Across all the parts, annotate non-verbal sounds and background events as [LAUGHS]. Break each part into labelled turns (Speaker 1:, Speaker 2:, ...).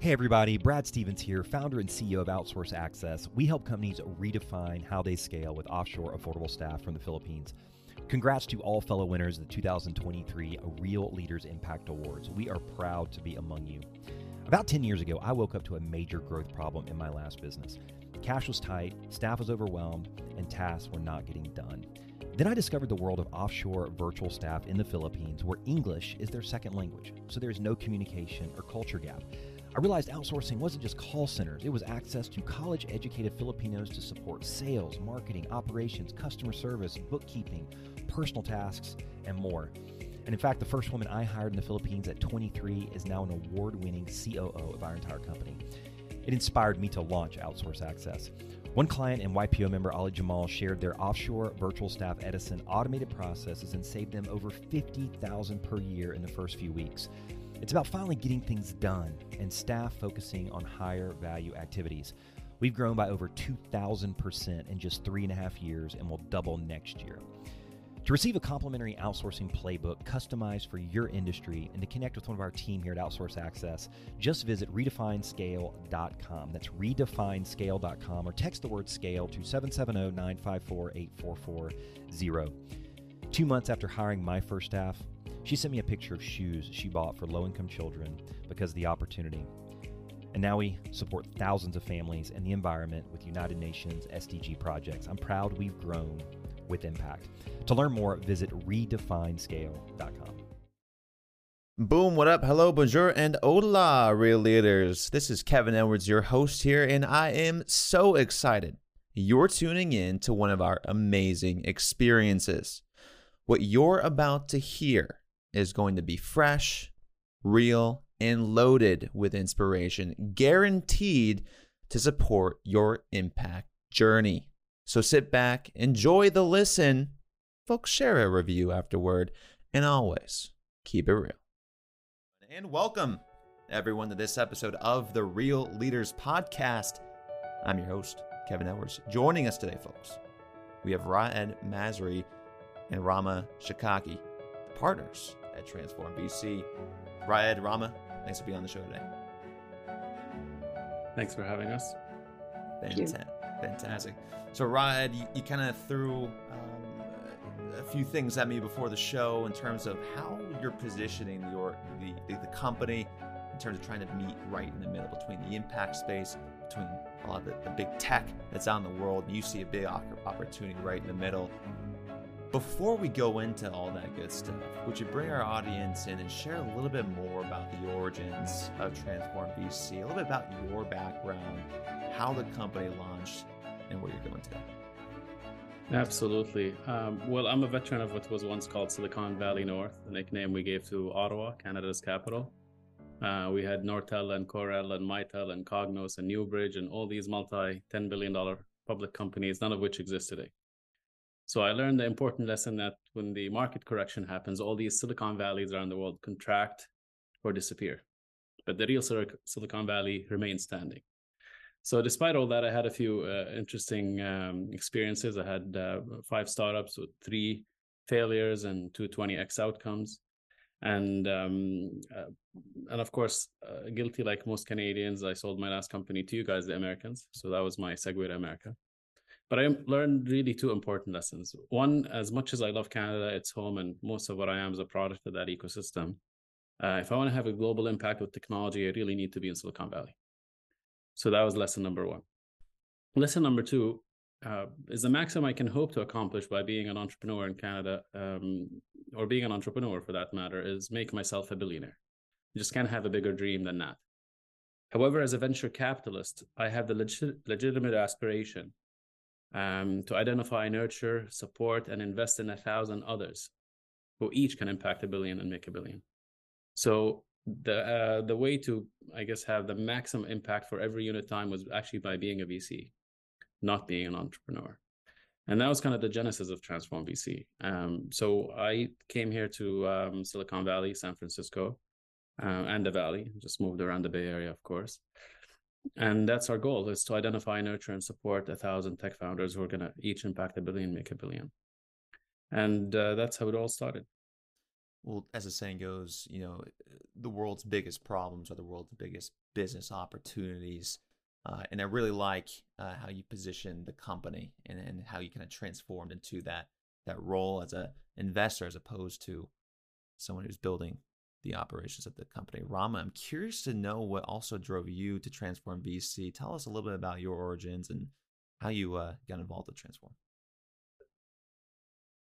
Speaker 1: Hey everybody, Brad Stevens here, founder and CEO of Outsource Access. We help companies redefine how they scale with offshore affordable staff from the Philippines. Congrats to all fellow winners of the 2023 Real Leaders Impact Awards. We are proud to be among you. About 10 years ago, I woke up to a major growth problem in my last business. Cash was tight, staff was overwhelmed, and tasks were not getting done. Then I discovered the world of offshore virtual staff in the Philippines where English is their second language, so there's no communication or culture gap. I realized outsourcing wasn't just call centers, it was access to college educated Filipinos to support sales, marketing, operations, customer service, bookkeeping, personal tasks, and more. And in fact, the first woman I hired in the Philippines at 23 is now an award winning COO of our entire company. It inspired me to launch Outsource Access. One client and YPO member, Ali Jamal, shared their offshore virtual staff Edison automated processes and saved them over 50,000 per year in the first few weeks. It's about finally getting things done and staff focusing on higher value activities. We've grown by over 2,000% in just three and a half years and will double next year. To receive a complimentary outsourcing playbook customized for your industry and to connect with one of our team here at Outsource Access, just visit redefinescale.com. That's redefinescale.com or text the word scale to 770 954 8440. Two months after hiring my first staff, she sent me a picture of shoes she bought for low income children because of the opportunity. And now we support thousands of families and the environment with United Nations SDG projects. I'm proud we've grown with impact. To learn more, visit redefinescale.com.
Speaker 2: Boom, what up? Hello, bonjour, and hola, real leaders. This is Kevin Edwards, your host here, and I am so excited you're tuning in to one of our amazing experiences. What you're about to hear is going to be fresh, real, and loaded with inspiration, guaranteed to support your impact journey. So sit back, enjoy the listen, folks, share a review afterward, and always keep it real. And welcome, everyone, to this episode of the Real Leaders Podcast. I'm your host, Kevin Edwards. Joining us today, folks, we have Raed Masri and Rama Shikaki, the partners at Transform VC. Raed, Rama, thanks for being on the show today.
Speaker 3: Thanks for having us.
Speaker 2: Fantastic. Fantastic. So, Raed, you, you kind of threw um, a few things at me before the show in terms of how you're positioning your the, the, the company in terms of trying to meet right in the middle between the impact space, between a lot of the, the big tech that's out in the world, and you see a big opportunity right in the middle. Before we go into all that good stuff, would you bring our audience in and share a little bit more about the origins of Transform VC, a little bit about your background, how the company launched, and where you're going today?
Speaker 3: Absolutely. Um, well, I'm a veteran of what was once called Silicon Valley North, the nickname we gave to Ottawa, Canada's capital. Uh, we had Nortel and Corel and Mitel and Cognos and Newbridge and all these multi $10 billion public companies, none of which exist today. So I learned the important lesson that when the market correction happens, all these Silicon Valleys around the world contract or disappear. But the real Silicon Valley remains standing. So despite all that, I had a few uh, interesting um, experiences. I had uh, five startups with three failures and two 20x outcomes. And um, uh, and of course, uh, guilty like most Canadians, I sold my last company to you guys, the Americans. So that was my segue to America. But I learned really two important lessons. One, as much as I love Canada, it's home, and most of what I am is a product of that ecosystem. Uh, if I want to have a global impact with technology, I really need to be in Silicon Valley. So that was lesson number one. Lesson number two uh, is the maximum I can hope to accomplish by being an entrepreneur in Canada, um, or being an entrepreneur for that matter, is make myself a billionaire. You just can't have a bigger dream than that. However, as a venture capitalist, I have the legit, legitimate aspiration um, to identify, nurture, support, and invest in a thousand others who each can impact a billion and make a billion. So the uh, the way to I guess have the maximum impact for every unit time was actually by being a VC, not being an entrepreneur, and that was kind of the genesis of Transform VC. Um, so I came here to um, Silicon Valley, San Francisco, uh, and the Valley. Just moved around the Bay Area, of course, and that's our goal is to identify nurture and support a thousand tech founders who are going to each impact a billion make a billion and uh, that's how it all started
Speaker 2: well, as the saying goes, you know, the world's biggest problems are the world's biggest business opportunities. Uh, and I really like uh, how you position the company and, and how you kind of transformed into that that role as a investor as opposed to someone who's building the operations of the company. Rama, I'm curious to know what also drove you to Transform VC. Tell us a little bit about your origins and how you uh, got involved with Transform.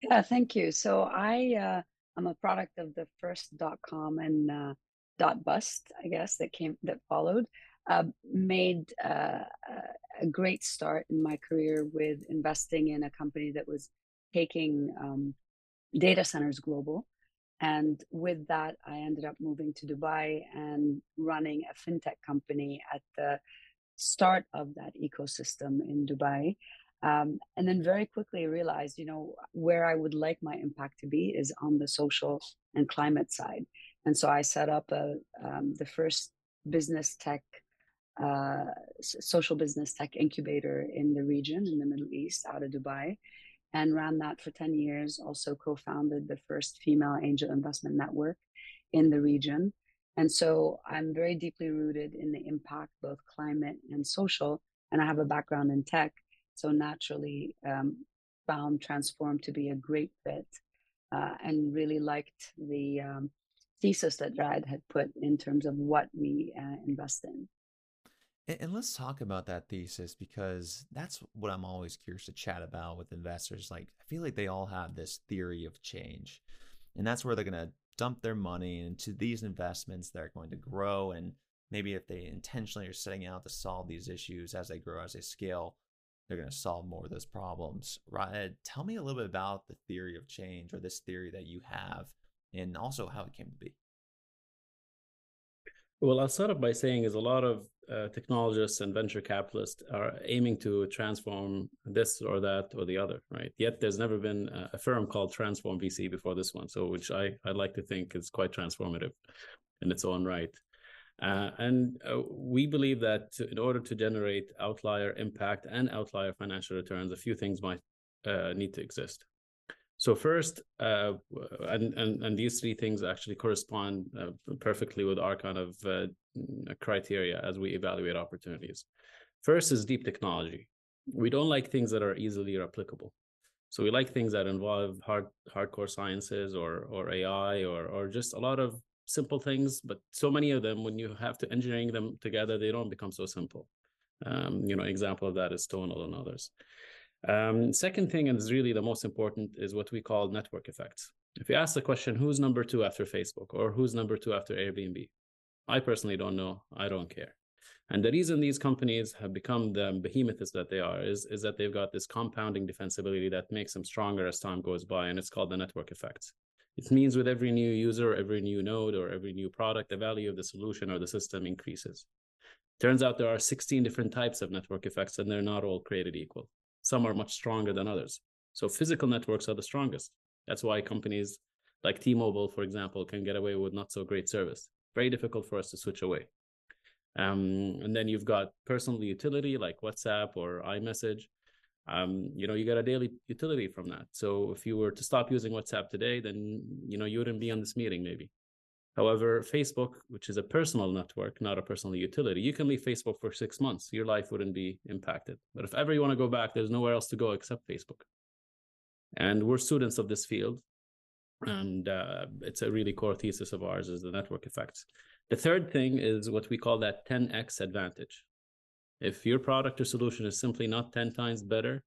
Speaker 4: Yeah, thank you. So I uh, I'm a product of the first dot com and uh, dot bust, I guess that came that followed. Uh, made uh, a great start in my career with investing in a company that was taking um, data centers global. And with that, I ended up moving to Dubai and running a fintech company at the start of that ecosystem in Dubai. Um, and then very quickly realized, you know, where I would like my impact to be is on the social and climate side. And so I set up a, um, the first business tech, uh, social business tech incubator in the region in the Middle East out of Dubai and ran that for 10 years. Also co founded the first female angel investment network in the region. And so I'm very deeply rooted in the impact, both climate and social. And I have a background in tech. So naturally um, found Transform to be a great fit uh, and really liked the um, thesis that Raed had put in terms of what we uh, invest in.
Speaker 2: And, and, let's talk about that thesis because that's what I'm always curious to chat about with investors. Like, I feel like they all have this theory of change, and that's where they're going to dump their money into these investments that are going to grow. And maybe if they intentionally are setting out to solve these issues as they grow, as they scale, they're going to solve more of those problems. Raed, tell me a little bit about the theory of change or this theory that you have and also how it came to be.
Speaker 3: Well, I'll start off by saying is a lot of uh, technologists and venture capitalists are aiming to transform this or that or the other, right? Yet there's never been a firm called Transform VC before this one, so which I I like to think is quite transformative in its own right. Uh, and uh, we believe that in order to generate outlier impact and outlier financial returns, a few things might uh, need to exist. So first, uh, and, and and these three things actually correspond uh, perfectly with our kind of uh, criteria as we evaluate opportunities. First is deep technology. We don't like things that are easily replicable. So we like things that involve hard hardcore sciences or or AI or or just a lot of simple things. But so many of them, when you have to engineering them together, they don't become so simple. Um, you know, example of that is Tonal and others. Um, second thing, and is really the most important, is what we call network effects. If you ask the question, who's number two after Facebook or who's number two after Airbnb? I personally don't know. I don't care. And the reason these companies have become the behemoths that they are is, is that they've got this compounding defensibility that makes them stronger as time goes by. And it's called the network effects. It means with every new user, every new node, or every new product, the value of the solution or the system increases. Turns out there are 16 different types of network effects, and they're not all created equal. Some are much stronger than others. So physical networks are the strongest. That's why companies like T-Mobile, for example, can get away with not so great service. Very difficult for us to switch away. Um, and then you've got personal utility like WhatsApp or iMessage. Um, you know, you get a daily utility from that. So if you were to stop using WhatsApp today, then you know you wouldn't be on this meeting maybe. However, Facebook, which is a personal network, not a personal utility, you can leave Facebook for six months. Your life wouldn't be impacted. But if ever you want to go back, there's nowhere else to go except Facebook. And we're students of this field. And uh, it's a really core thesis of ours is the network effects. The third thing is what we call that 10x advantage. If your product or solution is simply not 10 times better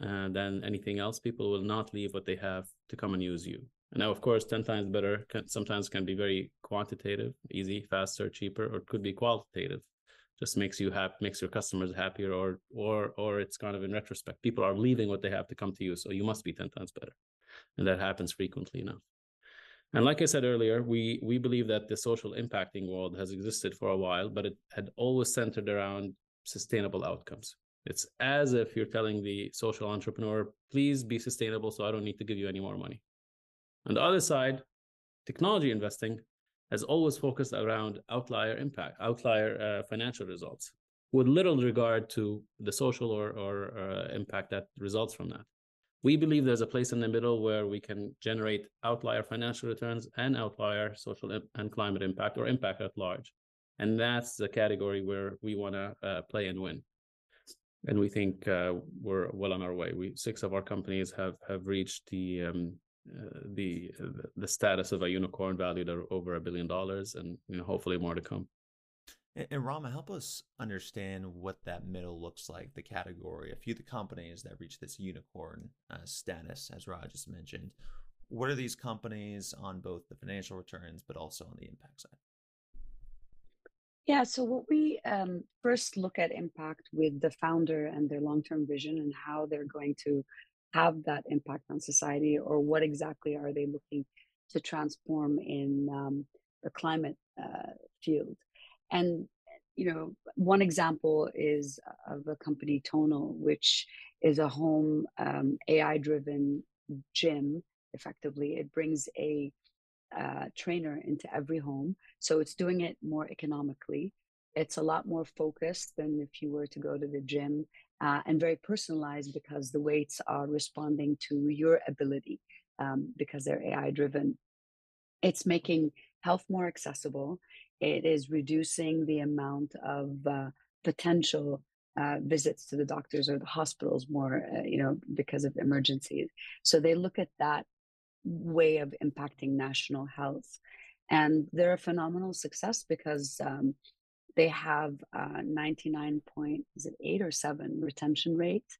Speaker 3: uh, than anything else, people will not leave what they have to come and use you. Now, of course, 10 times better can, sometimes can be very quantitative, easy, faster, cheaper, or it could be qualitative. Just makes you happy, makes your customers happier, or or or it's kind of in retrospect. People are leaving what they have to come to you, so you must be 10 times better. And that happens frequently enough. And like I said earlier, we we believe that the social impacting world has existed for a while, but it had always centered around sustainable outcomes. It's as if you're telling the social entrepreneur, please be sustainable so I don't need to give you any more money. On the other side, technology investing has always focused around outlier impact, outlier uh, financial results, with little regard to the social or, or uh, impact that results from that. we believe there's a place in the middle where we can generate outlier financial returns and outlier social and climate impact or impact at large. And that's the category where we want to uh, play and win. And we think uh, we're well on our way. We six of our companies have have reached the um, uh, the the status of a unicorn valued at over a billion dollars, and you know, hopefully more to come.
Speaker 2: And Rama, help us understand what that middle looks like, the category. A few of the companies that reach this unicorn uh, status, as Raed just mentioned. What are these companies on both the financial returns, but also on the impact side?
Speaker 4: Yeah, so what we um, first look at impact with the founder and their long term vision and how they're going to have that impact on society, or what exactly are they looking to transform in um, the climate uh, field. And you know, one example is of a company Tonal, which is a home um, AI-driven gym. Effectively, it brings a uh, trainer into every home, so it's doing it more economically. It's a lot more focused than if you were to go to the gym, uh, and very personalized because the weights are responding to your ability um, because they're AI driven. It's making health more accessible it is reducing the amount of uh, potential uh, visits to the doctors or the hospitals more, uh, you know, because of emergencies. So they look at that way of impacting national health. And they're a phenomenal success because um, they have uh, 99 point, is it eight or seven retention rate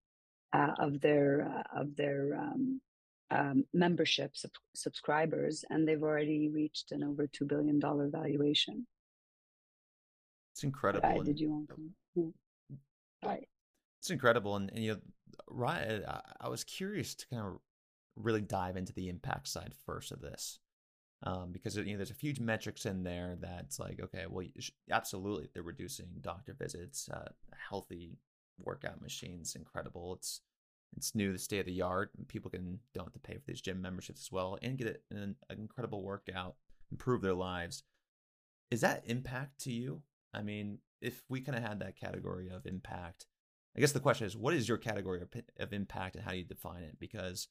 Speaker 4: uh, of their, uh, of their um, um, membership sub- subscribers, and they've already reached an over two billion dollar valuation.
Speaker 2: It's incredible.
Speaker 4: Right, did you want to? Yeah. Right.
Speaker 2: It's incredible, and, and you know, right. I, I, was curious to kind of really dive into the impact side first of this, um, because you know, there's a few metrics in there that's like, okay, well, absolutely, they're reducing doctor visits, uh, healthy workout machines, incredible. It's it's new, the state of the art. People can don't have to pay for these gym memberships as well, and get an, an incredible workout, improve their lives. Is that impact to you? I mean, if we kind of had that category of impact, I guess the question is, what is your category of, of impact, and how do you define it? Because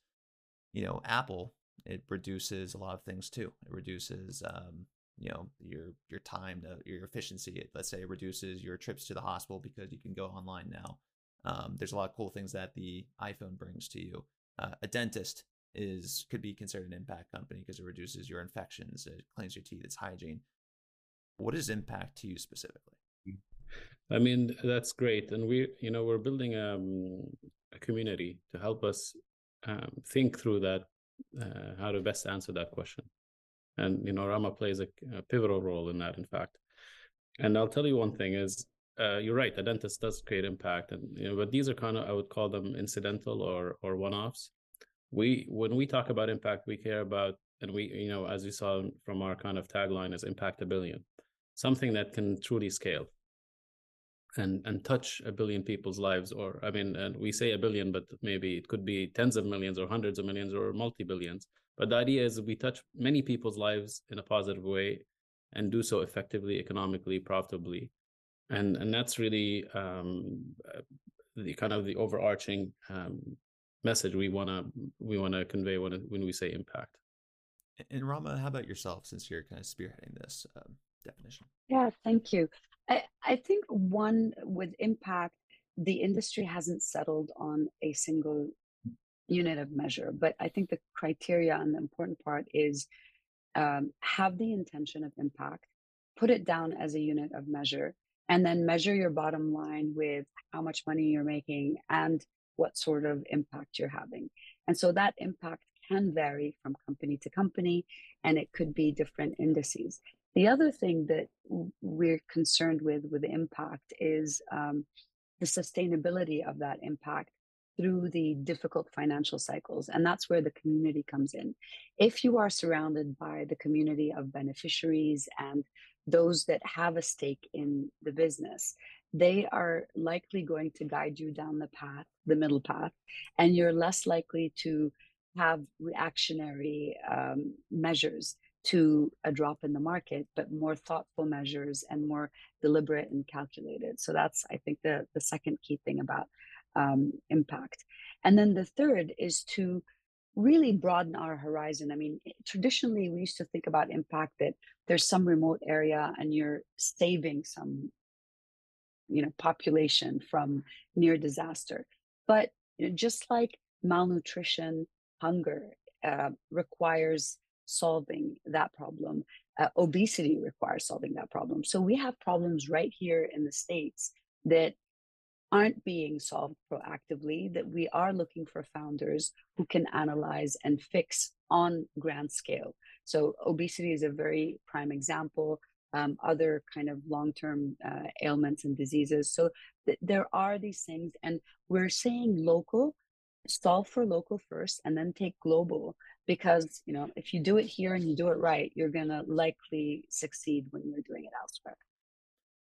Speaker 2: you know, Apple it reduces a lot of things too. It reduces um, you know your your time to your efficiency it, let's say it reduces your trips to the hospital because you can go online now um, there's a lot of cool things that the iPhone brings to you. Uh, a dentist is could be considered an impact company because it reduces your infections, it cleans your teeth, it's hygiene. What is impact to you specifically?
Speaker 3: I mean, that's great, and we, you know, we're building um, a community to help us um, think through that, uh, how to best answer that question. And you know, Rama plays a, a pivotal role in that, in fact. And I'll tell you one thing is uh, you're right. The dentist does create impact, and you know, but these are kind of I would call them incidental or or one offs. We when we talk about impact, we care about, and we you know as you saw from our kind of tagline is impact a billion, something that can truly scale, and and touch a billion people's lives. Or I mean, and we say a billion, but maybe it could be tens of millions or hundreds of millions or multi billions. But the idea is we touch many people's lives in a positive way, and do so effectively, economically, profitably and and that's really um, uh, the kind of the overarching um, message we want to we want to convey when when we say impact.
Speaker 2: And Rama, how about yourself, since you're kind of spearheading this um, definition?
Speaker 4: Yeah, thank you. I, I think one with impact, the industry hasn't settled on a single unit of measure, but I think the criteria and the important part is um, have the intention of impact, put it down as a unit of measure, and then measure your bottom line with how much money you're making and what sort of impact you're having. And so that impact can vary from company to company and it could be different indices. The other thing that we're concerned with with impact is um, the sustainability of that impact through the difficult financial cycles. And that's where the community comes in. If you are surrounded by the community of beneficiaries and those that have a stake in the business, they are likely going to guide you down the path, the middle path, and you're less likely to have reactionary um, measures to a drop in the market, but more thoughtful measures and more deliberate and calculated. So that's, I think, the the second key thing about um, impact. And then the third is to really broaden our horizon. I mean, traditionally, we used to think about impact that there's some remote area and you're saving some you know population from near disaster but you know, just like malnutrition hunger uh, requires solving that problem uh, obesity requires solving that problem. So we have problems right here in the states that aren't being solved proactively that we are looking for founders who can analyze and fix on grand scale. So obesity is a very prime example um, other kind of long-term uh, ailments and diseases. So th- there are these things and we're saying local solve for local first and then take global because you know if you do it here and you do it right you're going to likely succeed when you're doing it elsewhere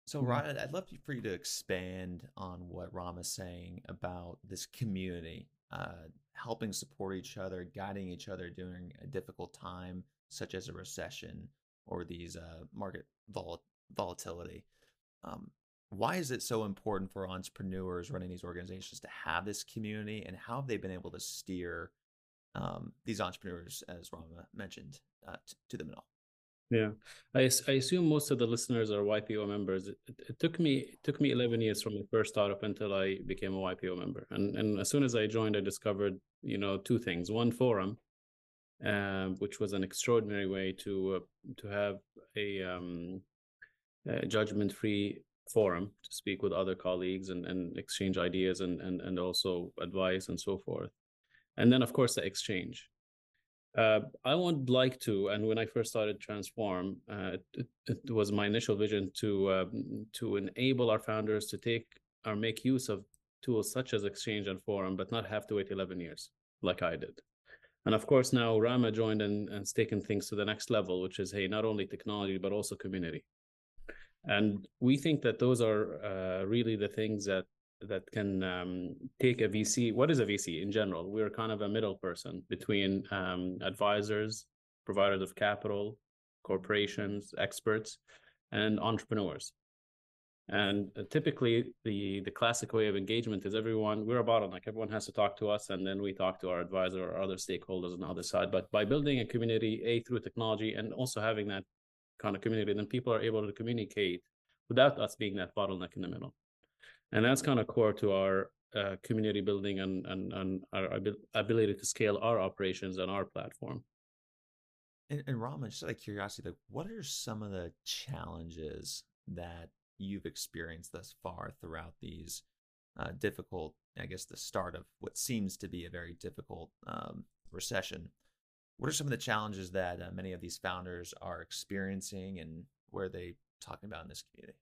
Speaker 2: so Raed i'd love for you to expand on what ram is saying about this community uh, helping support each other guiding each other during a difficult time such as a recession or these uh, market vol- volatility. Um, why is it so important for entrepreneurs running these organizations to have this community, and how have they been able to steer um, these entrepreneurs, as Rama mentioned, uh, t- to the middle?
Speaker 3: Yeah, I, I assume most of the listeners are YPO members. It, it, it, took me it took me eleven years from my first startup until I became a YPO member, and and as soon as I joined, I discovered you know two things: one forum, uh, which was an extraordinary way to uh, to have a, um, a judgment-free forum to speak with other colleagues and, and exchange ideas and, and and also advice and so forth. And then, of course, the exchange. Uh, I would like to, and when I first started Transform, uh, it, it, was my initial vision to um, to enable our founders to take or make use of tools such as Exchange and Forum, but not have to wait 11 years like I did. And of course, now Rama joined and, and taken things to the next level, which is, hey, not only technology, but also community. And we think that those are uh, really the things that that can um, take a VC. What is a VC in general? We're kind of a middle person between um, advisors, providers of capital, corporations, experts, and entrepreneurs. And uh, typically, the the classic way of engagement is everyone we're a bottleneck. Everyone has to talk to us, and then we talk to our advisor or other stakeholders on the other side. But by building a community, a through technology, and also having that kind of community, then people are able to communicate without us being that bottleneck in the middle. And that's kind of core to our uh, community building and and and our ability to scale our operations and our platform.
Speaker 2: And, and Rama, just out of curiosity, like what are some of the challenges that you've experienced thus far throughout these uh, difficult, I guess, the start of what seems to be a very difficult um, recession. What are some of the challenges that uh, many of these founders are experiencing, and where are they talking about in this community?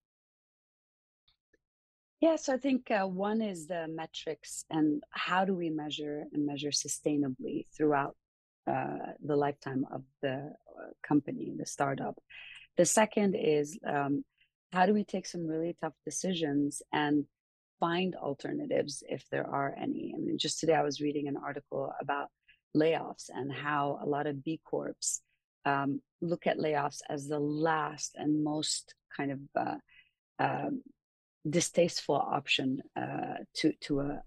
Speaker 4: Yes, I think uh, one is the metrics and how do we measure and measure sustainably throughout uh, the lifetime of the uh, company, the startup. The second is um, how do we take some really tough decisions and find alternatives if there are any? I mean, just today I was reading an article about layoffs and how a lot of B Corps um, look at layoffs as the last and most kind of uh, uh, distasteful option uh, to to a,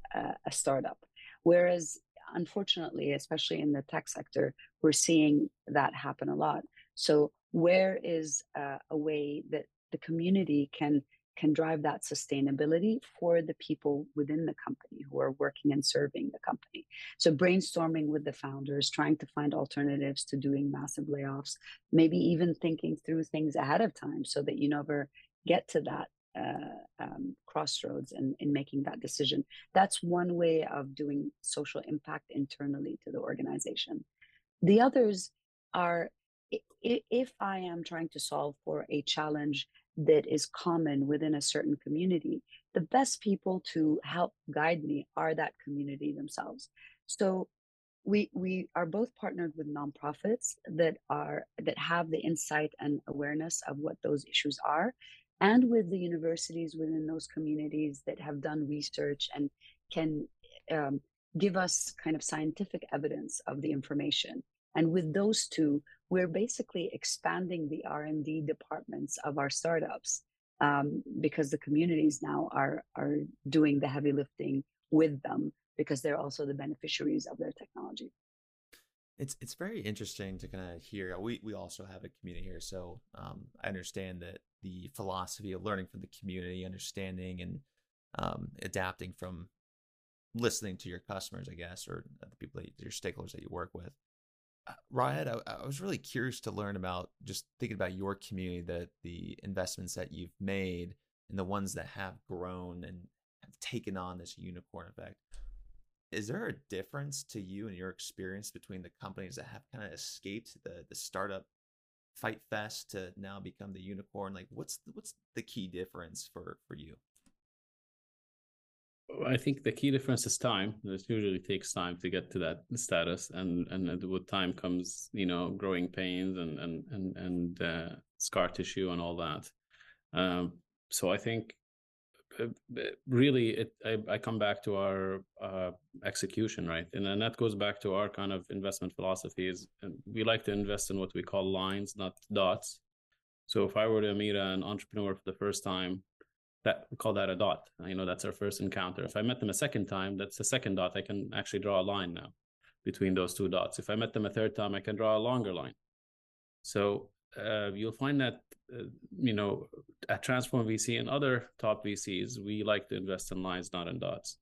Speaker 4: a startup. Whereas, unfortunately, especially in the tech sector, we're seeing that happen a lot. So, where is uh, a way that the community can can drive that sustainability for the people within the company who are working and serving the company. So, brainstorming with the founders, trying to find alternatives to doing massive layoffs, maybe even thinking through things ahead of time so that you never get to that uh, um, crossroads in, in making that decision. That's one way of doing social impact internally to the organization. The others are if I am trying to solve for a challenge that is common within a certain community, the best people to help guide me are that community themselves. So we we are both partnered with nonprofits that are that have the insight and awareness of what those issues are and with the universities within those communities that have done research and can um, give us kind of scientific evidence of the information and with those two we're basically expanding the r&d departments of our startups um, because the communities now are are doing the heavy lifting with them because they're also the beneficiaries of their technology.
Speaker 2: It's it's very interesting to kind of hear. We we also have a community here, so um, I understand that the philosophy of learning from the community, understanding and um, adapting from listening to your customers, I guess, or the people that your stakeholders that you work with. Uh, Raed, I, I, was really curious to learn about just thinking about your community, that the investments that you've made and the ones that have grown and have taken on this unicorn effect. Is there a difference to you and your experience between the companies that have kind of escaped the the startup fight fest to now become the unicorn? Like, what's what's the key difference for for you?
Speaker 3: I think the key difference is time. It usually takes time to get to that status, and and with time comes you know growing pains and and and and uh, scar tissue and all that. Um, so I think really it I, I, come back to our uh, execution right and then that goes back to our kind of investment philosophies and we like to invest in what we call lines not dots so if i were to meet an entrepreneur for the first time that we call that a dot. You know, that's our first encounter. If I met them a second time, that's the second dot. I can actually draw a line now between those two dots. If I met them a third time, I can draw a longer line. So uh, you'll find that uh, you know at Transform VC and other top VCs, we like to invest in lines, not in dots.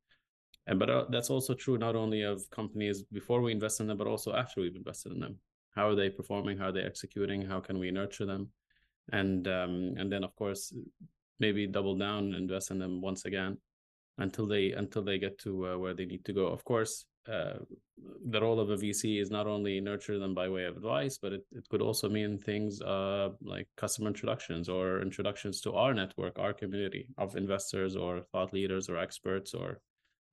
Speaker 3: And but uh, that's also true not only of companies before we invest in them, but also after we've invested in them. How are they performing? How are they executing? How can we nurture them? And um, and then of course maybe double down invest in them once again until they until they get to uh, where they need to go. Of course, uh, the role of a VC is not only nurture them by way of advice, but it, it could also mean things uh, like customer introductions or introductions to our network, our community of investors or thought leaders or experts or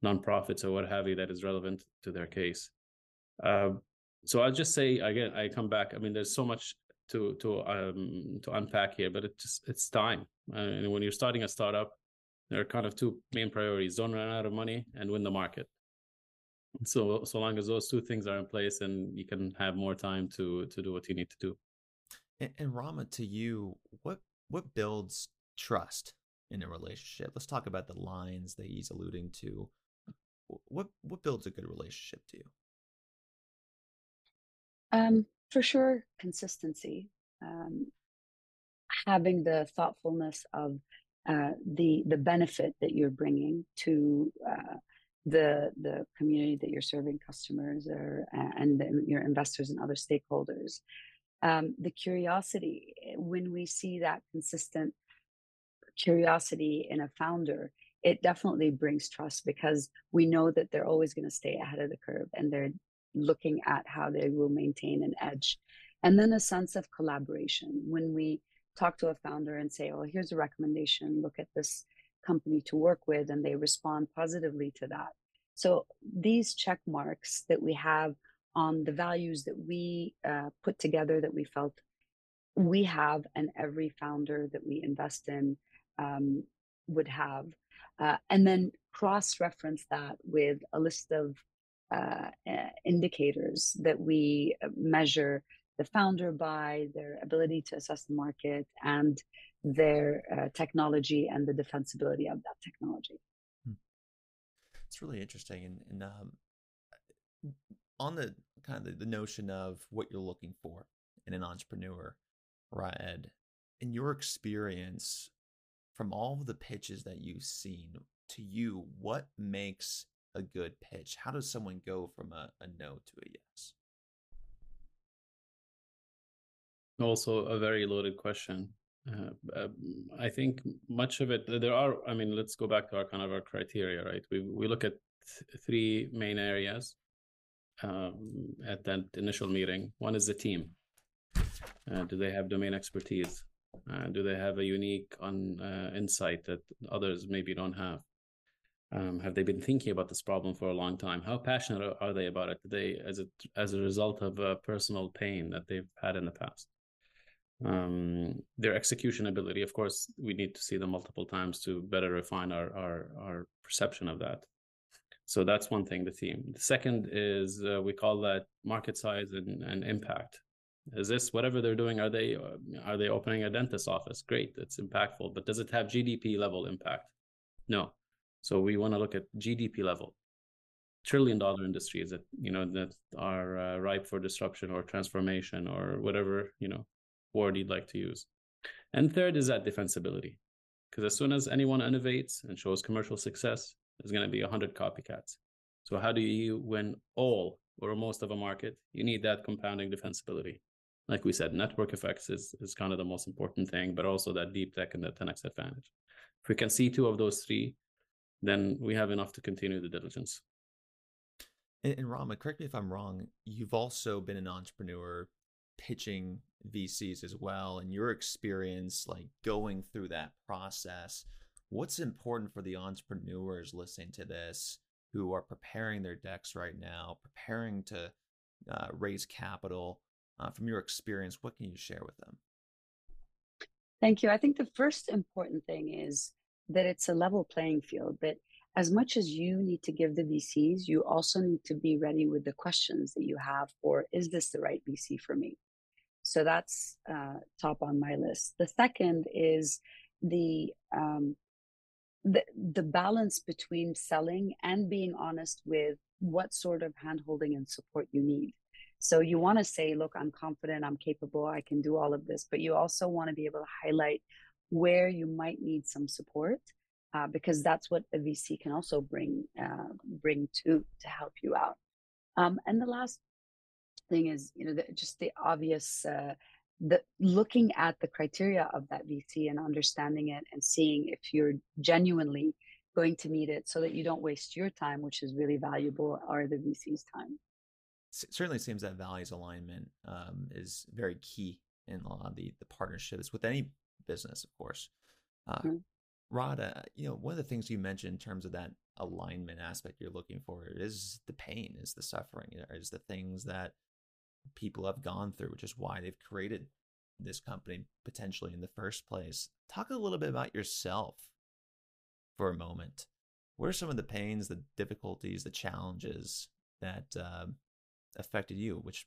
Speaker 3: nonprofits or what have you that is relevant to their case. Uh, so I'll just say again, I come back. I mean, there's so much to to um to unpack here, but it just it's time. And when you're starting a startup, there are kind of two main priorities: don't run out of money and win the market. So so long as those two things are in place, and you can have more time to to do what you need to do.
Speaker 2: And, and Rama, to you, what what builds trust in a relationship? Let's talk about the lines that he's alluding to. What what builds a good relationship to you?
Speaker 4: Um, for sure, consistency. Um, having the thoughtfulness of uh, the the benefit that you're bringing to uh, the the community that you're serving, customers or and the, your investors and other stakeholders. Um, the curiosity eh, when we see that consistent curiosity in a founder, it definitely brings trust because we know that they're always going to stay ahead of the curve and they're looking at how they will maintain an edge. And then a sense of collaboration. When we talk to a founder and say, oh, here's a recommendation, look at this company to work with, and they respond positively to that. So these check marks that we have on the values that we uh, put together that we felt we have and every founder that we invest in um, would have. Uh, and then cross reference that with a list of uh, uh, indicators that we uh, measure the founder by, their ability to assess the market, and their uh, technology and the defensibility of that technology. Hmm.
Speaker 2: It's really interesting, and, and um, on the kind of the, the, notion of what you're looking for in an entrepreneur, Raed, in your experience, from all the pitches that you've seen, to you, what makes a good pitch? How does someone go from a, a no to a yes?
Speaker 3: Also, a very loaded question. Uh, uh, I think much of it there are. I mean, let's go back to our kind of our criteria, right? We we look at th- three main areas um, at that initial meeting. One is the team. Uh, do they have domain expertise? Uh, do they have a unique on uh, insight that others maybe don't have? Um, have they been thinking about this problem for a long time? How passionate are they about it? they, as a as a result of a personal pain that they've had in the past? Um, their execution ability, of course, we need to see them multiple times to better refine our our, our perception of that. So that's one thing. The theme. The second is uh, we call that market size and, and impact. Is this whatever they're doing? Are they uh, are they opening a dentist office? Great, it's impactful, but does it have GDP level impact? No So we want to look at GDP level, trillion dollar industries that you know that are uh, ripe for disruption or transformation or whatever you know word you'd like to use. And third is that defensibility, because as soon as anyone innovates and shows commercial success, there's going to be a hundred copycats. So how do you win all or most of a market? You need that compounding defensibility. Like we said, network effects is, is kind of the most important thing, but also that deep tech and that 10x advantage. If we can see two of those three, then we have enough to continue the diligence.
Speaker 2: And, and Rama, correct me if I'm wrong. You've also been an entrepreneur pitching VCs as well, and your experience, like going through that process. What's important for the entrepreneurs listening to this who are preparing their decks right now, preparing to uh, raise capital? Uh, from your experience, what can you share with them?
Speaker 4: Thank you. I think the first important thing is that it's a level playing field, that as much as you need to give the VCs, you also need to be ready with the questions that you have for is this the right VC for me? So that's uh, top on my list. The second is the um, the the balance between selling and being honest with what sort of handholding and support you need. So you want to say, look, I'm confident, I'm capable, I can do all of this, but you also want to be able to highlight where you might need some support uh, because that's what a VC can also bring uh, bring to to help you out. Um, and the last thing is, you know, the, just the obvious. Uh, the looking at the criteria of that VC and understanding it and seeing if you're genuinely going to meet it so that you don't waste your time, which is really valuable, or the VC's time.
Speaker 2: It certainly seems that values alignment um, is very key in a lot of the, the partnerships with any business, of course. Uh, mm-hmm. Raed, you know, one of the things you mentioned in terms of that alignment aspect you're looking for is the pain, is the suffering, is the things that people have gone through, which is why they've created this company potentially in the first place. Talk a little bit about yourself for a moment. What are some of the pains, the difficulties, the challenges that uh, affected you, which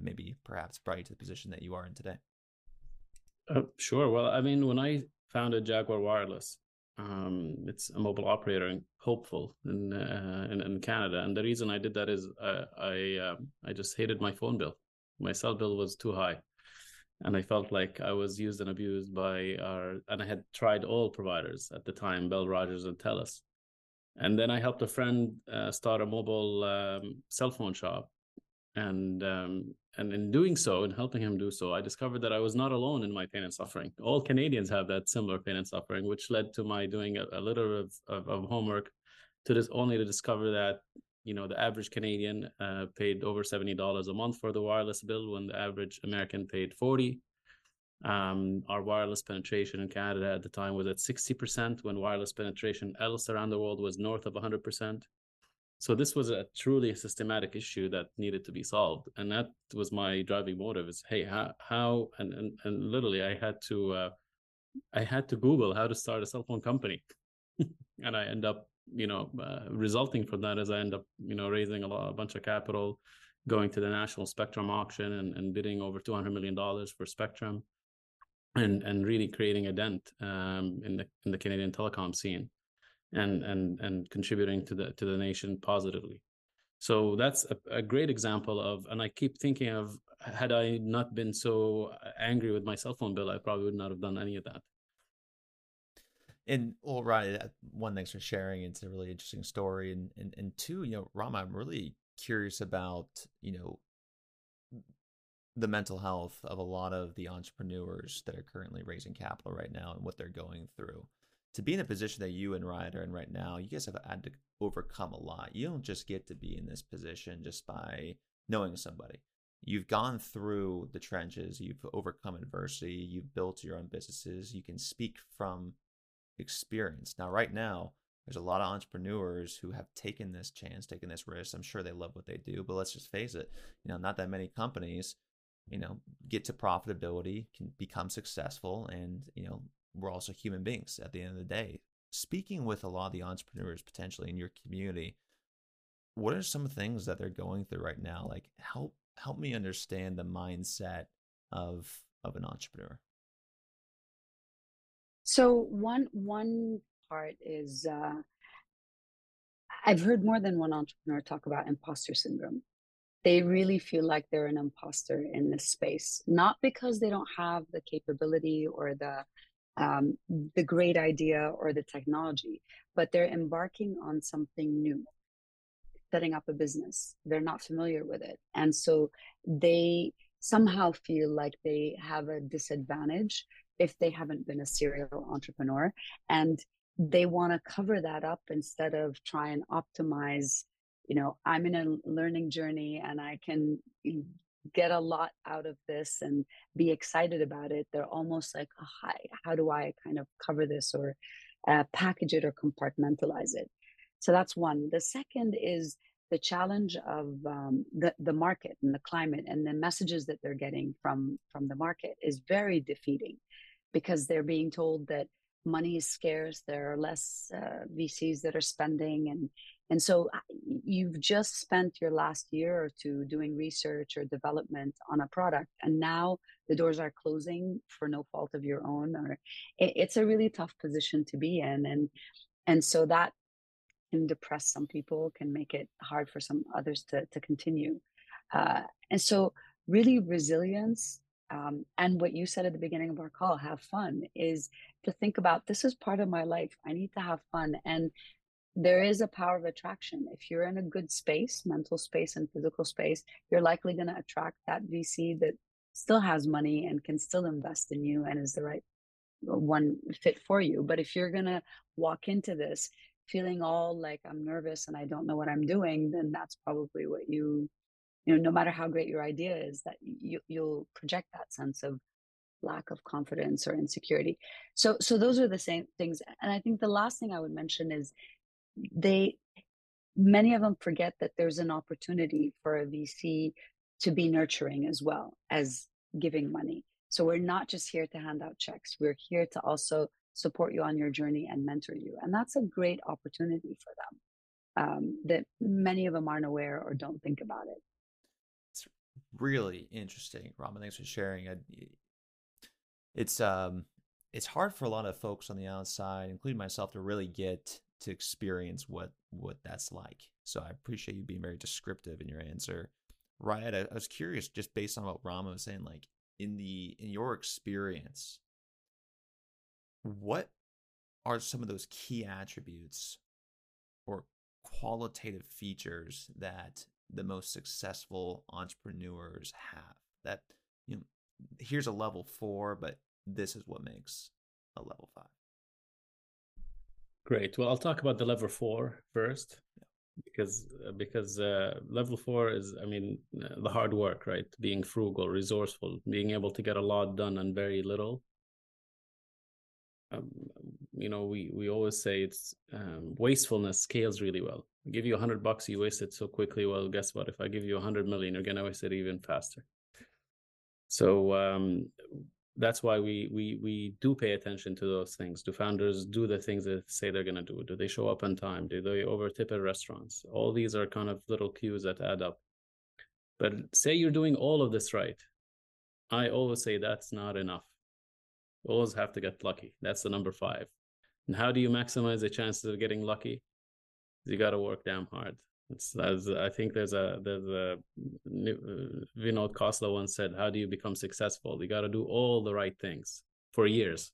Speaker 2: maybe perhaps brought you to the position that you are in today?
Speaker 3: Uh, sure. Well, I mean, when I founded Jaguar Wireless. Um, it's a mobile operator in Hopeful in, uh, in, in Canada, and the reason I did that is uh, I uh, I just hated my phone bill. My cell bill was too high, and I felt like I was used and abused by our. And I had tried all providers at the time, Bell, Rogers, and Telus. And then I helped a friend uh, start a mobile um, cell phone shop, and um, and in doing so and helping him do so i discovered that i was not alone in my pain and suffering. All canadians have that similar pain and suffering which led to my doing a, a little of, of, of, homework to this only to discover that you know the average canadian uh, paid over $70 a month for the wireless bill when the average american paid 40 um, our wireless penetration in canada at the time was at 60% when wireless penetration else around the world was north of 100% so this was a truly systematic issue that needed to be solved and that was my driving motive is hey how how and and, and literally i had to uh, i had to google how to start a cell phone company. [LAUGHS] And i end up you know uh, resulting from that is i end up you know raising a lot a bunch of capital going to the national spectrum auction and, and bidding over 200 million dollars for spectrum and and really creating a dent um, in the in the canadian telecom scene and and and contributing to the to the nation positively. So that's a, a, great example of and i keep thinking of had i not been so angry with my cell phone bill i probably would not have done any of that.
Speaker 2: And well right uh, one thanks for sharing. It's a really interesting story. And and, and two you know rama i'm really curious about you know the mental health of a lot of the entrepreneurs that are currently raising capital right now and what they're going through to be in a position that you and Raed are in right now, you guys have had to overcome a lot. You don't just get to be in this position just by knowing somebody. You've gone through the trenches, you've overcome adversity, you've built your own businesses, you can speak from experience. Now, right now, there's a lot of entrepreneurs who have taken this chance, taken this risk. I'm sure they love what they do, but let's just face it, you know, not that many companies, you know, get to profitability, can become successful and, you know, we're also human beings at the end of the day. Speaking with a lot of the entrepreneurs potentially in your community, what are some things that they're going through right now? Like help help me understand the mindset of of an entrepreneur.
Speaker 4: So one one part is uh, I've heard more than one entrepreneur talk about imposter syndrome. They really feel like they're an imposter in this space, not because they don't have the capability or the um, the great idea or the technology, but they're embarking on something new, setting up a business. They're not familiar with it, and so they somehow feel like they have a disadvantage if they haven't been a serial entrepreneur and they want to cover that up instead of try and optimize you know i'm in a learning journey and i can get a lot out of this and be excited about it they're almost like oh, how do i kind of cover this or uh, package it or compartmentalize it? So that's one. The second is the challenge of um, the, the market and the climate and the messages that they're getting from from the market is very defeating because they're being told that money is scarce there are less uh, vcs that are spending and and so you've just spent your last year or two doing research or development on a product and now the doors are closing for no fault of your own or it, it's a really tough position to be in and and so that can depress some people, can make it hard for some others to, to continue. Uh, and so, really, resilience um, and what you said at the beginning of our call, have fun, is to think about this is part of my life. I need to have fun. And there is a power of attraction. If you're in a good space, mental space and physical space, you're likely going to attract that VC that still has money and can still invest in you and is the right uh, one fit for you. But if you're going to walk into this feeling all like I'm nervous and I don't know what I'm doing, then that's probably what you, you know, no matter how great your idea is, that you you'll project that sense of lack of confidence or insecurity. So so those are the same things. And I think the last thing I would mention is they many of them forget that there's an opportunity for a VC to be nurturing as well as giving money. So we're not just here to hand out checks. We're here to also support you on your journey and mentor you. And that's a great opportunity for them um, that many of them aren't aware or don't think about it.
Speaker 2: It's really interesting, Rahma. Thanks for sharing. It's um, it's hard for a lot of folks on the outside, including myself, to really get to experience what what that's like. So I appreciate you being very descriptive in your answer. Right, I, I was curious, just based on what Rahma was saying, like in the in your experience, what are some of those key attributes or qualitative features that the most successful entrepreneurs have that you know here's a level 4 but this is what makes a level 5
Speaker 3: great. Well i'll talk about the level four first because uh, because uh, level 4 is i mean uh, the hard work right? Being frugal resourceful being able to get a lot done on very little. Um, you know we we always say it's um, wastefulness scales really well. I give you a hundred bucks you waste it so quickly well guess what? If i give you a hundred million you're gonna waste it even faster. So um, that's why we we we do pay attention to those things do founders do the things that say they're gonna do do they show up on time do they over tip at restaurants all these are kind of little cues that add up but say you're doing all of this right i always say that's not enough always have to get lucky. That's the number five. And how do you maximize the chances of getting lucky? You got to work damn hard. It's as I think there's a there's a Vinod Khosla once said, "How do you become successful? You got to do all the right things for years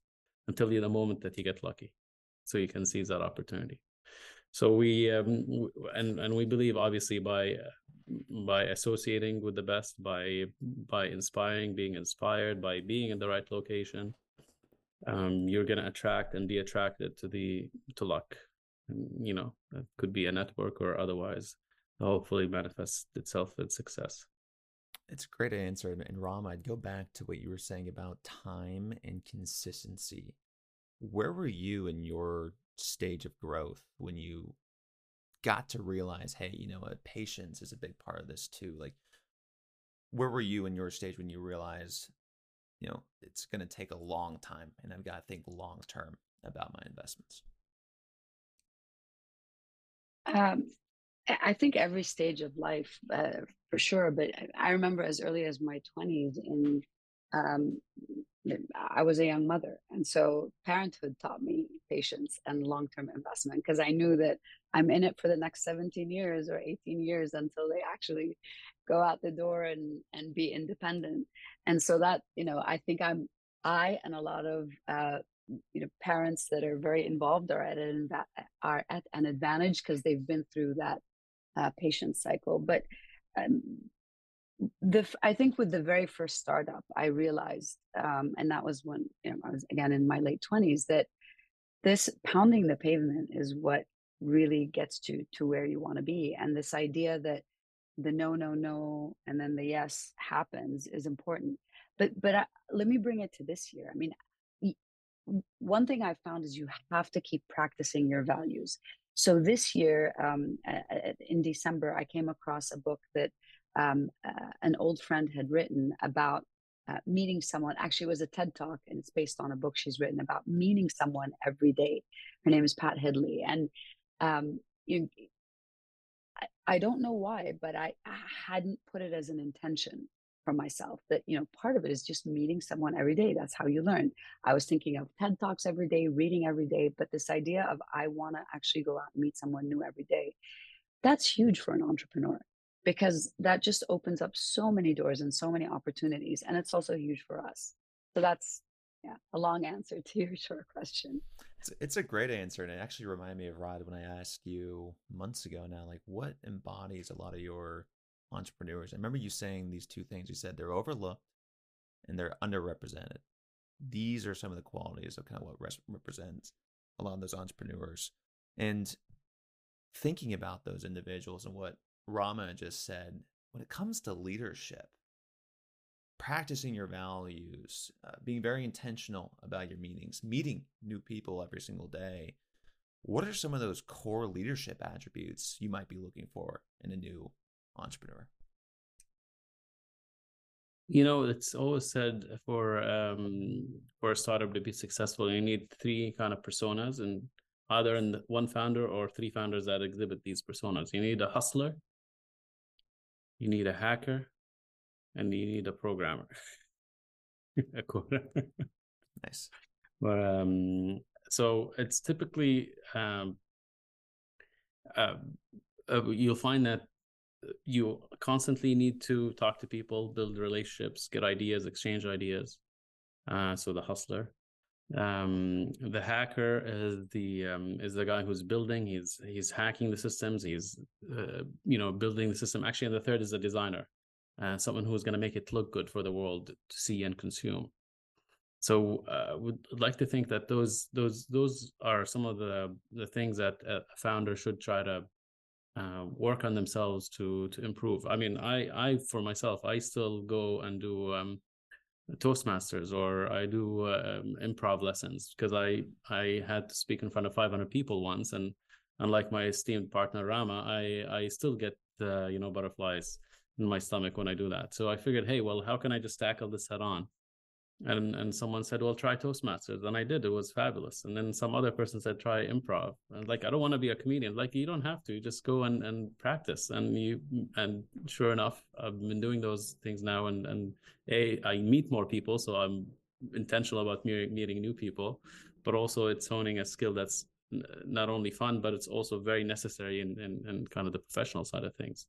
Speaker 3: until the moment that you get lucky, so you can seize that opportunity." So we um, and and we believe obviously by by associating with the best, by by inspiring, being inspired, by being in the right location, um, you're going to attract and be attracted to the to luck you know that could be a network or otherwise hopefully manifest itself in success.
Speaker 2: It's a great answer and ram i'd go back to what you were saying about time and consistency. Where were you in your stage of growth when you got to realize hey you know what? Patience is a big part of this too. Like where were you in your stage when you realized you know, it's going to take a long time and I've got to think long term about my investments?
Speaker 4: Um, I think every stage of life, uh, for sure. But I remember as early as my 20s in um, I was a young mother. And so parenthood taught me patience and long term investment because I knew that I'm in it for the next 17 years or 18 years until they actually go out the door and, and be independent. And so that, you know, I think I'm, I and a lot of, uh, you know, parents that are very involved are at an, are at an advantage because they've been through that uh, patience cycle. But um, the I think with the very first startup, I realized, um, and that was when you know, I was again in my late twenties, that this pounding the pavement is what really gets to to where you want to be, and this idea that the no, no, no, and then the yes happens is important. But but I, let me bring it to this year. I mean, one thing I've found is you have to keep practicing your values. So this year, um, in December, I came across a book that um, uh, an old friend had written about uh, meeting someone. Actually, it was a TED talk, and it's based on a book she's written about meeting someone every day. Her name is Pat Headley, and um, you, I, I don't know why, but I, I hadn't put it as an intention for myself that you know part of it is just meeting someone every day that's how you learn. I was thinking of ted talks every day reading every day but this idea of i want to actually go out and meet someone new every day that's huge for an entrepreneur because that just opens up so many doors and so many opportunities and it's also huge for us. So that's yeah a long answer to your [LAUGHS] short question.
Speaker 2: It's, it's a great answer and it actually reminded me of Raed when i asked you months ago now like what embodies a lot of your entrepreneurs. I remember you saying these two things. You said they're overlooked and they're underrepresented. These are some of the qualities of kind of what represents a lot of those entrepreneurs. And thinking about those individuals and what Rama just said, when it comes to leadership, practicing your values, uh, being very intentional about your meetings, meeting new people every single day, what are some of those core leadership attributes you might be looking for in a new entrepreneur?
Speaker 3: You know, it's always said for um, for a startup to be successful, you need three kind of personas, and either in one founder or three founders that exhibit these personas. You need a hustler, you need a hacker and you need a programmer [LAUGHS] a coder
Speaker 2: nice [LAUGHS]
Speaker 3: but um so it's typically um uh, uh, you'll find that you constantly need to talk to people build relationships get ideas exchange ideas. Uh so the hustler. Um the hacker is the um is the guy who's building. He's he's hacking the systems. He's uh, you know building the system. Actually and the third is a designer uh, someone who's going to make it look good for the world to see and consume. So uh, would like to think that those those those are some of the the things that a founder should try to uh, work on themselves to to improve i mean i i for myself i still go and do um Toastmasters or I do um, improv lessons because I I had to speak in front of 500 people once, and unlike my esteemed partner Rama, I I still get uh, you know butterflies in my stomach when I do that. So I figured, hey, well, how can I just tackle this head on? And and someone said well try toastmasters. And i did. It was fabulous. And then some other person said try improv. And like i don't want to be a comedian. Like you don't have to. You just go and and practice. And you and sure enough i've been doing those things now. And and a i meet more people so i'm intentional about meeting new people. But also it's honing a skill that's not only fun but it's also very necessary in, in, in kind of the professional side of things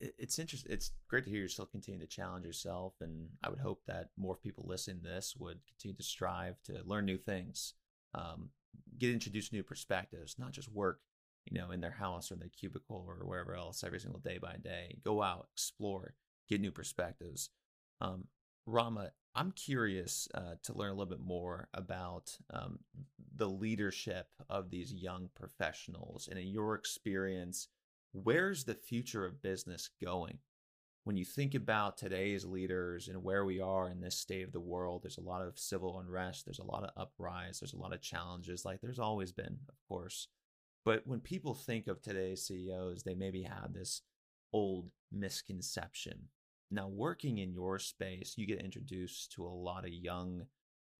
Speaker 2: it's interesting. It's great to hear you still continue to challenge yourself, and I would hope that more people listening to this would continue to strive to learn new things, um, get introduced to new perspectives, not just work, you know, in their house or in their cubicle or wherever else every single day by day. Go out, explore, get new perspectives. Um, Rama, I'm curious uh, to learn a little bit more about um, the leadership of these young professionals, and in your experience where's the future of business going? When you think about today's leaders and where we are in this state of the world, there's a lot of civil unrest, there's a lot of uprise, there's a lot of challenges, like there's always been, of course. But when people think of today's CEOs, they maybe have this old misconception. Now, working in your space, you get introduced to a lot of young,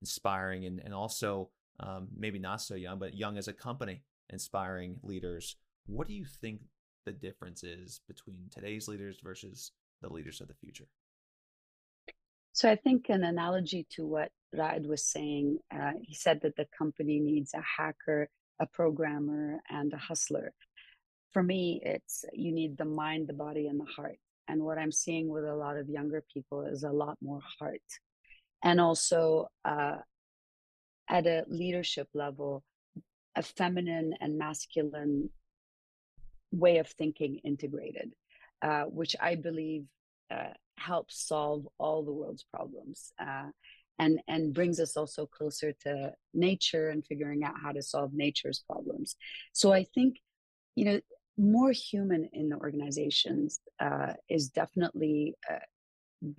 Speaker 2: inspiring, and, and also um, maybe not so young, but young as a company, inspiring leaders. What do you think the difference is between today's leaders versus the leaders of the future?
Speaker 4: So I think an analogy to what Raed was saying, uh, he said that the company needs a hacker, a programmer, and a hustler. For me, it's you need the mind, the body, and the heart. And what I'm seeing with a lot of younger people is a lot more heart. And also uh, at a leadership level, a feminine and masculine way of thinking integrated, uh, which I believe uh, helps solve all the world's problems uh, and and brings us also closer to nature and figuring out how to solve nature's problems. So I think, you know, more human in the organizations uh, is definitely uh,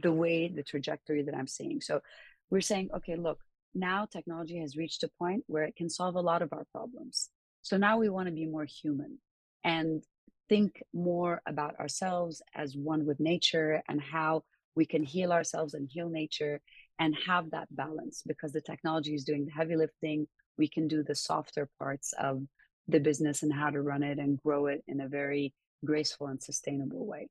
Speaker 4: the way the trajectory that I'm seeing. So we're saying, okay, look, now technology has reached a point where it can solve a lot of our problems. So now we want to be more human and think more about ourselves as one with nature and how we can heal ourselves and heal nature and have that balance because the technology is doing the heavy lifting. We can do the softer parts of the business and how to run it and grow it in a very graceful and sustainable way.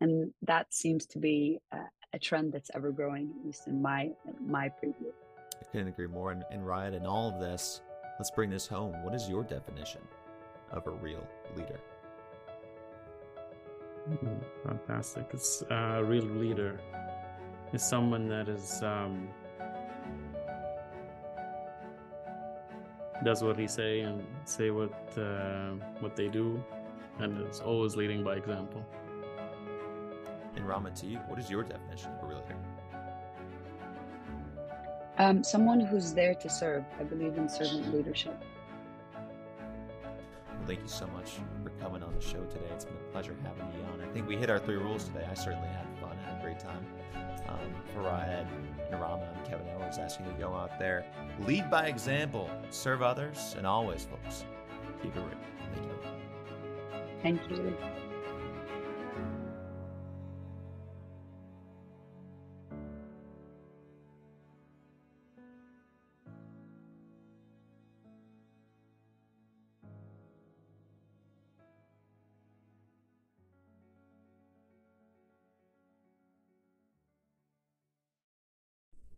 Speaker 4: And that seems to be a, a trend that's ever growing, at least in my my preview.
Speaker 2: I couldn't agree more. And, and Raed, in all of this, let's bring this home. What is your definition of a real leader?
Speaker 3: Mm, fantastic. It's a real leader is someone that is um, does what he say and say what uh, what they do, and is always leading by example.
Speaker 2: And Raman, to what is your definition of a real leader?
Speaker 4: Um, someone who's there to serve. I believe in servant leadership.
Speaker 2: Thank you so much for coming on the show today. It's been a pleasure having you on. I think we hit our three rules today. I certainly had fun, had a great time. Um, for Raed and Kevin Edwards asking you to go out there, lead by example, serve others, and always, folks, keep it real.
Speaker 4: Thank you. Thank you.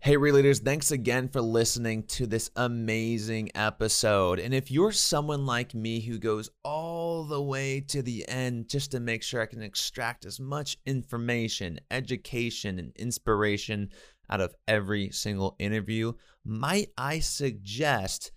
Speaker 2: Hey, Real thanks again for listening to this amazing episode. And if you're someone like me who goes all the way to the end just to make sure I can extract as much information, education, and inspiration out of every single interview, might I suggest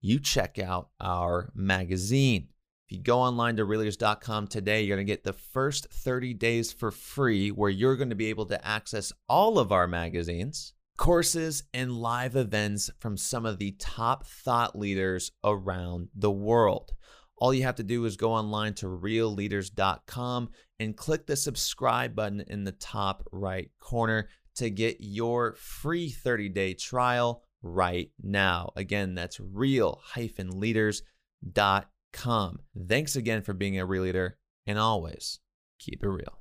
Speaker 2: you check out our magazine? If you go online to realleaders.com today, you're going to get the first 30 days for free, where you're going to be able to access all of our magazines courses, and live events from some of the top thought leaders around the world. All you have to do is go online to realleaders.com and click the subscribe button in the top right corner to get your free 30 day trial right now. Again, that's real-leaders.com. Thanks again for being a real leader and always keep it real.